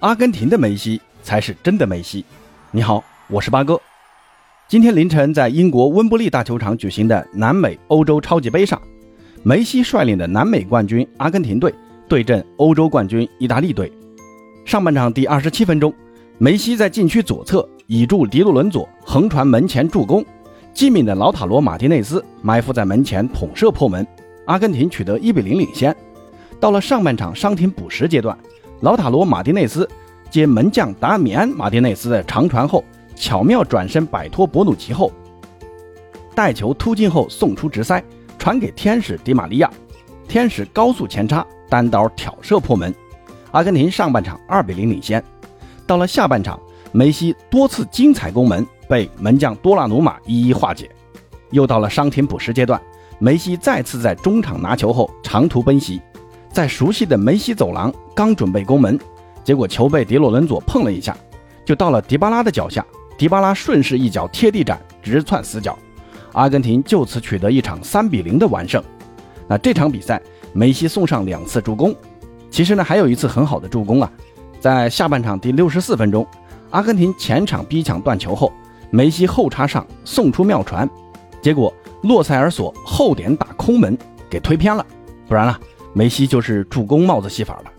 阿根廷的梅西才是真的梅西。你好，我是八哥。今天凌晨在英国温布利大球场举行的南美欧洲超级杯上，梅西率领的南美冠军阿根廷队对阵欧洲冠军意大利队。上半场第二十七分钟，梅西在禁区左侧倚住迪洛伦佐横传门前助攻，机敏的老塔罗马丁内斯埋伏在门前捅射破门，阿根廷取得一比零领先。到了上半场伤停补时阶段，劳塔罗·马丁内斯接门将达米安·马丁内斯的长传后，巧妙转身摆脱博努奇后，带球突进后送出直塞，传给天使迪玛利亚，天使高速前插，单刀挑射破门，阿根廷上半场二比零领先。到了下半场，梅西多次精彩攻门被门将多纳鲁马一一化解。又到了伤停补时阶段，梅西再次在中场拿球后长途奔袭。在熟悉的梅西走廊，刚准备攻门，结果球被迪洛伦佐碰了一下，就到了迪巴拉的脚下。迪巴拉顺势一脚贴地斩，直窜死角，阿根廷就此取得一场三比零的完胜。那这场比赛，梅西送上两次助攻，其实呢还有一次很好的助攻啊，在下半场第六十四分钟，阿根廷前场逼抢断球后，梅西后插上送出妙传，结果洛塞尔索后点打空门给推偏了，不然了。梅西就是助攻帽子戏法了。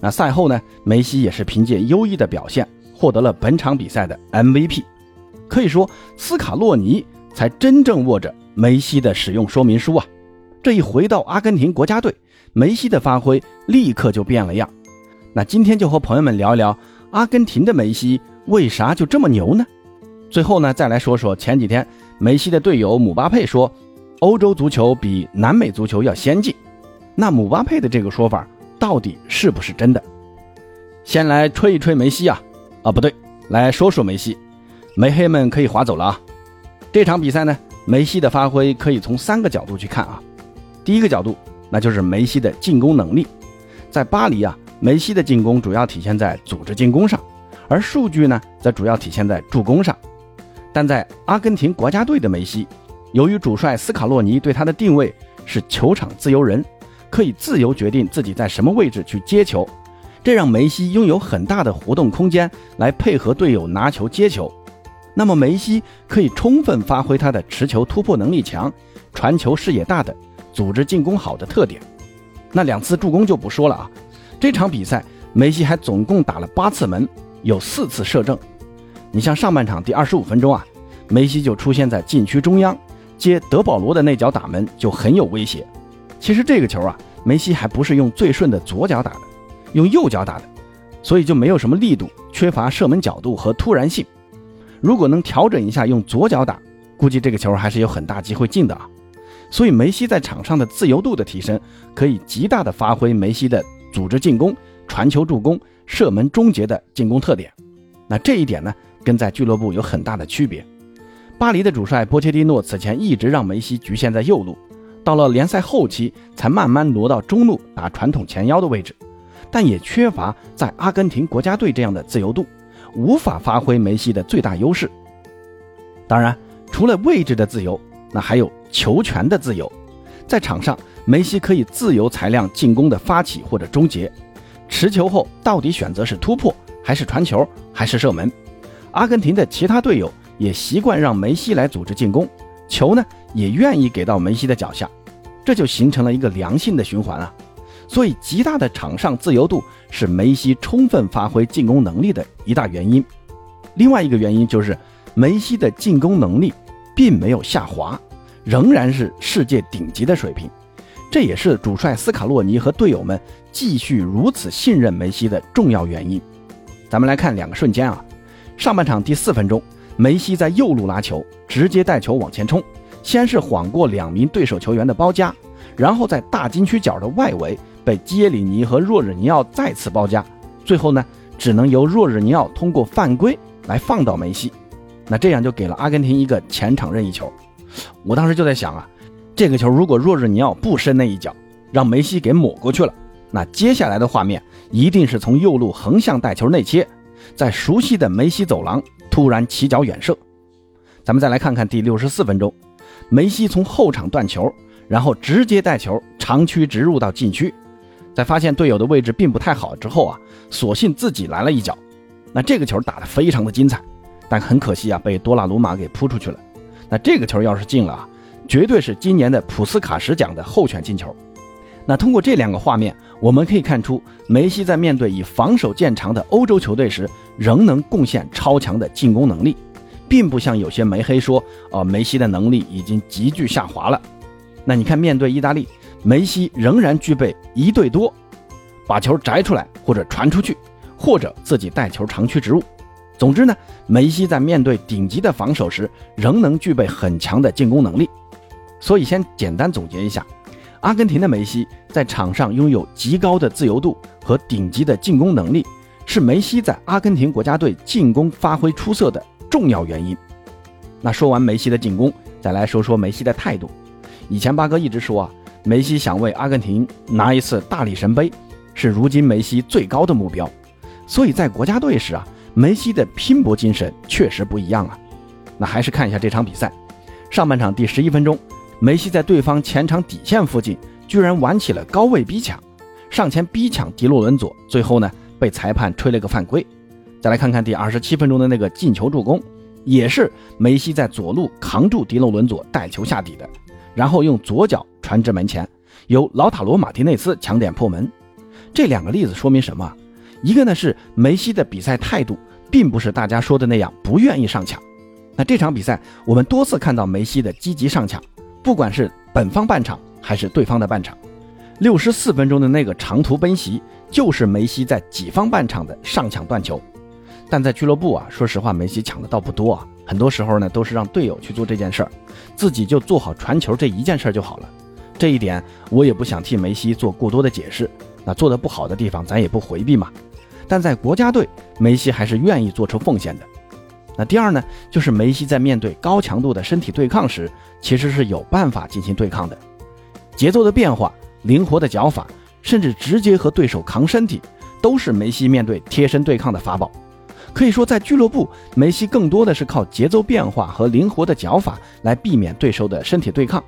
那赛后呢？梅西也是凭借优异的表现获得了本场比赛的 MVP。可以说，斯卡洛尼才真正握着梅西的使用说明书啊！这一回到阿根廷国家队，梅西的发挥立刻就变了样。那今天就和朋友们聊一聊阿根廷的梅西为啥就这么牛呢？最后呢，再来说说前几天梅西的队友姆巴佩说，欧洲足球比南美足球要先进。那姆巴佩的这个说法到底是不是真的？先来吹一吹梅西啊，啊不对，来说说梅西，梅黑们可以划走了啊。这场比赛呢，梅西的发挥可以从三个角度去看啊。第一个角度，那就是梅西的进攻能力。在巴黎啊，梅西的进攻主要体现在组织进攻上，而数据呢，则主要体现在助攻上。但在阿根廷国家队的梅西，由于主帅斯卡洛尼对他的定位是球场自由人。可以自由决定自己在什么位置去接球，这让梅西拥有很大的活动空间来配合队友拿球接球。那么梅西可以充分发挥他的持球突破能力强、传球视野大的、组织进攻好的特点。那两次助攻就不说了啊，这场比赛梅西还总共打了八次门，有四次射正。你像上半场第二十五分钟啊，梅西就出现在禁区中央，接德保罗的那脚打门就很有威胁。其实这个球啊，梅西还不是用最顺的左脚打的，用右脚打的，所以就没有什么力度，缺乏射门角度和突然性。如果能调整一下用左脚打，估计这个球还是有很大机会进的啊。所以梅西在场上的自由度的提升，可以极大的发挥梅西的组织进攻、传球助攻、射门终结的进攻特点。那这一点呢，跟在俱乐部有很大的区别。巴黎的主帅波切蒂诺此前一直让梅西局限在右路。到了联赛后期，才慢慢挪到中路打传统前腰的位置，但也缺乏在阿根廷国家队这样的自由度，无法发挥梅西的最大优势。当然，除了位置的自由，那还有球权的自由。在场上，梅西可以自由裁量进攻的发起或者终结，持球后到底选择是突破，还是传球，还是射门。阿根廷的其他队友也习惯让梅西来组织进攻。球呢也愿意给到梅西的脚下，这就形成了一个良性的循环啊。所以极大的场上自由度是梅西充分发挥进攻能力的一大原因。另外一个原因就是梅西的进攻能力并没有下滑，仍然是世界顶级的水平。这也是主帅斯卡洛尼和队友们继续如此信任梅西的重要原因。咱们来看两个瞬间啊，上半场第四分钟。梅西在右路拉球，直接带球往前冲，先是晃过两名对手球员的包夹，然后在大禁区角的外围被基耶里尼和若日尼奥再次包夹，最后呢，只能由若日尼奥通过犯规来放倒梅西，那这样就给了阿根廷一个前场任意球。我当时就在想啊，这个球如果若日尼奥不伸那一脚，让梅西给抹过去了，那接下来的画面一定是从右路横向带球内切，在熟悉的梅西走廊。突然起脚远射，咱们再来看看第六十四分钟，梅西从后场断球，然后直接带球长驱直入到禁区，在发现队友的位置并不太好之后啊，索性自己来了一脚。那这个球打得非常的精彩，但很可惜啊，被多纳鲁马给扑出去了。那这个球要是进了啊，绝对是今年的普斯卡什奖的候选进球。那通过这两个画面，我们可以看出，梅西在面对以防守见长的欧洲球队时，仍能贡献超强的进攻能力，并不像有些梅黑说，呃，梅西的能力已经急剧下滑了。那你看，面对意大利，梅西仍然具备一对多，把球摘出来或者传出去，或者自己带球长驱直入。总之呢，梅西在面对顶级的防守时，仍能具备很强的进攻能力。所以，先简单总结一下。阿根廷的梅西在场上拥有极高的自由度和顶级的进攻能力，是梅西在阿根廷国家队进攻发挥出色的重要原因。那说完梅西的进攻，再来说说梅西的态度。以前八哥一直说啊，梅西想为阿根廷拿一次大力神杯，是如今梅西最高的目标。所以在国家队时啊，梅西的拼搏精神确实不一样啊。那还是看一下这场比赛，上半场第十一分钟。梅西在对方前场底线附近，居然玩起了高位逼抢，上前逼抢迪洛伦佐，最后呢被裁判吹了个犯规。再来看看第二十七分钟的那个进球助攻，也是梅西在左路扛住迪洛伦佐带球下底的，然后用左脚传至门前，由老塔罗马蒂内斯抢点破门。这两个例子说明什么？一个呢是梅西的比赛态度，并不是大家说的那样不愿意上抢。那这场比赛我们多次看到梅西的积极上抢。不管是本方半场还是对方的半场，六十四分钟的那个长途奔袭，就是梅西在己方半场的上抢断球。但在俱乐部啊，说实话，梅西抢的倒不多啊，很多时候呢都是让队友去做这件事儿，自己就做好传球这一件事儿就好了。这一点我也不想替梅西做过多的解释，那做的不好的地方咱也不回避嘛。但在国家队，梅西还是愿意做出奉献的。那第二呢，就是梅西在面对高强度的身体对抗时，其实是有办法进行对抗的，节奏的变化、灵活的脚法，甚至直接和对手扛身体，都是梅西面对贴身对抗的法宝。可以说，在俱乐部，梅西更多的是靠节奏变化和灵活的脚法来避免对手的身体对抗。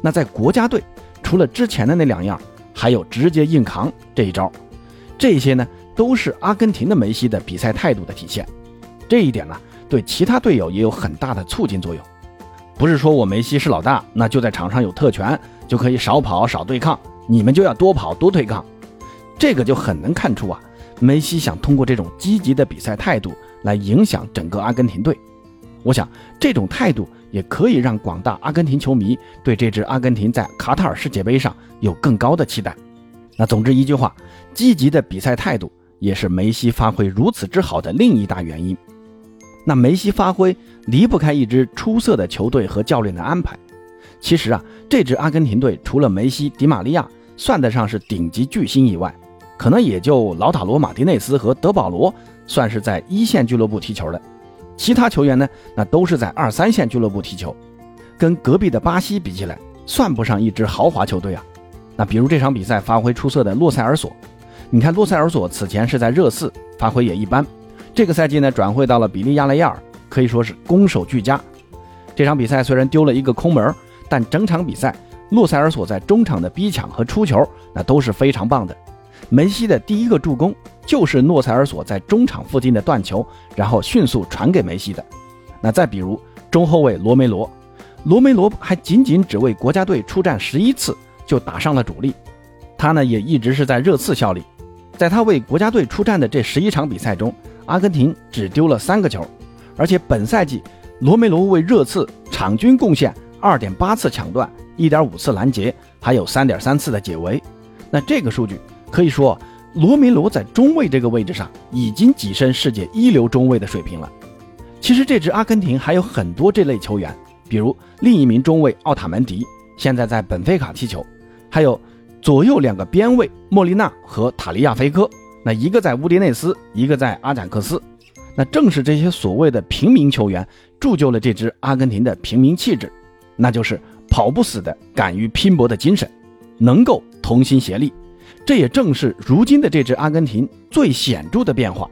那在国家队，除了之前的那两样，还有直接硬扛这一招，这些呢，都是阿根廷的梅西的比赛态度的体现。这一点呢。对其他队友也有很大的促进作用，不是说我梅西是老大，那就在场上有特权，就可以少跑少对抗，你们就要多跑多对抗，这个就很能看出啊，梅西想通过这种积极的比赛态度来影响整个阿根廷队。我想这种态度也可以让广大阿根廷球迷对这支阿根廷在卡塔尔世界杯上有更高的期待。那总之一句话，积极的比赛态度也是梅西发挥如此之好的另一大原因。那梅西发挥离不开一支出色的球队和教练的安排。其实啊，这支阿根廷队除了梅西、迪玛利亚算得上是顶级巨星以外，可能也就老塔罗马蒂内斯和德保罗算是在一线俱乐部踢球的。其他球员呢，那都是在二三线俱乐部踢球，跟隔壁的巴西比起来，算不上一支豪华球队啊。那比如这场比赛发挥出色的洛塞尔索，你看洛塞尔索此前是在热刺，发挥也一般。这个赛季呢，转会到了比利亚雷亚尔，可以说是攻守俱佳。这场比赛虽然丢了一个空门，但整场比赛洛塞尔索在中场的逼抢和出球，那都是非常棒的。梅西的第一个助攻就是诺塞尔索在中场附近的断球，然后迅速传给梅西的。那再比如中后卫罗梅罗，罗梅罗还仅仅只为国家队出战十一次就打上了主力，他呢也一直是在热刺效力，在他为国家队出战的这十一场比赛中。阿根廷只丢了三个球，而且本赛季罗梅罗为热刺场均贡献二点八次抢断、一点五次拦截，还有三点三次的解围。那这个数据可以说，罗梅罗在中卫这个位置上已经跻身世界一流中卫的水平了。其实这支阿根廷还有很多这类球员，比如另一名中卫奥塔门迪，现在在本菲卡踢球，还有左右两个边卫莫利纳和塔利亚菲科。那一个在乌迪内斯，一个在阿贾克斯，那正是这些所谓的平民球员铸就了这支阿根廷的平民气质，那就是跑不死的、敢于拼搏的精神，能够同心协力。这也正是如今的这支阿根廷最显著的变化。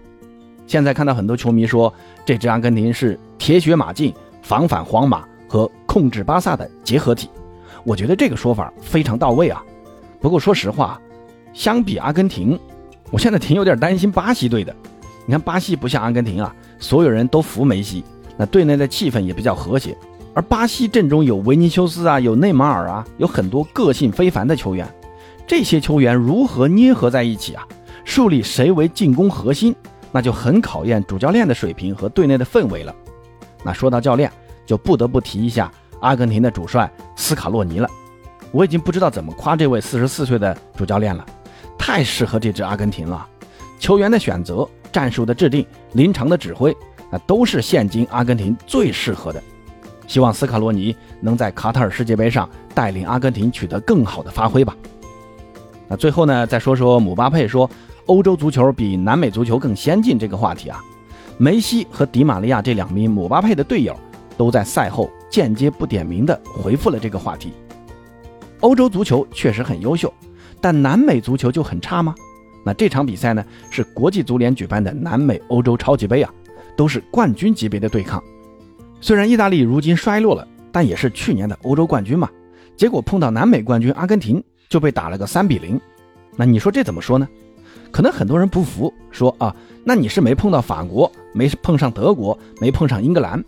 现在看到很多球迷说，这支阿根廷是铁血马竞、防反皇马和控制巴萨的结合体，我觉得这个说法非常到位啊。不过说实话。相比阿根廷，我现在挺有点担心巴西队的。你看巴西不像阿根廷啊，所有人都服梅西，那队内的气氛也比较和谐。而巴西阵中有维尼修斯啊，有内马尔啊，有很多个性非凡的球员。这些球员如何捏合在一起啊？树立谁为进攻核心，那就很考验主教练的水平和队内的氛围了。那说到教练，就不得不提一下阿根廷的主帅斯卡洛尼了。我已经不知道怎么夸这位四十四岁的主教练了，太适合这支阿根廷了。球员的选择、战术的制定、临场的指挥，那都是现今阿根廷最适合的。希望斯卡罗尼能在卡塔尔世界杯上带领阿根廷取得更好的发挥吧。那最后呢，再说说姆巴佩说欧洲足球比南美足球更先进这个话题啊。梅西和迪玛利亚这两名姆巴佩的队友都在赛后间接不点名的回复了这个话题。欧洲足球确实很优秀，但南美足球就很差吗？那这场比赛呢是国际足联举办的南美欧洲超级杯啊，都是冠军级别的对抗。虽然意大利如今衰落了，但也是去年的欧洲冠军嘛。结果碰到南美冠军阿根廷就被打了个三比零。那你说这怎么说呢？可能很多人不服，说啊，那你是没碰到法国，没碰上德国，没碰上英格兰。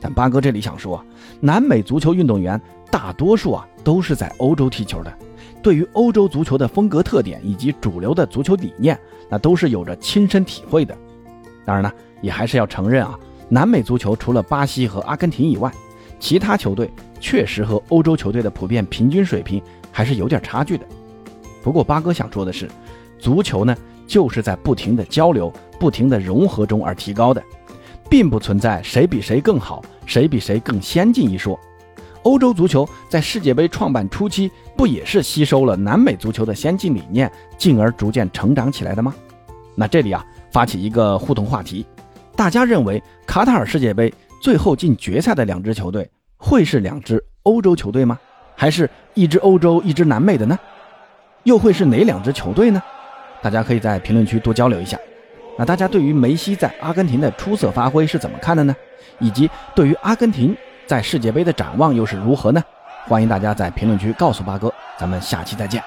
但八哥这里想说，南美足球运动员大多数啊都是在欧洲踢球的。对于欧洲足球的风格特点以及主流的足球理念，那都是有着亲身体会的。当然呢，也还是要承认啊，南美足球除了巴西和阿根廷以外，其他球队确实和欧洲球队的普遍平均水平还是有点差距的。不过八哥想说的是，足球呢就是在不停的交流、不停的融合中而提高的，并不存在谁比谁更好、谁比谁更先进一说。欧洲足球在世界杯创办初期，不也是吸收了南美足球的先进理念，进而逐渐成长起来的吗？那这里啊，发起一个互动话题，大家认为卡塔尔世界杯最后进决赛的两支球队会是两支欧洲球队吗？还是一支欧洲、一支南美的呢？又会是哪两支球队呢？大家可以在评论区多交流一下。那大家对于梅西在阿根廷的出色发挥是怎么看的呢？以及对于阿根廷？在世界杯的展望又是如何呢？欢迎大家在评论区告诉八哥，咱们下期再见。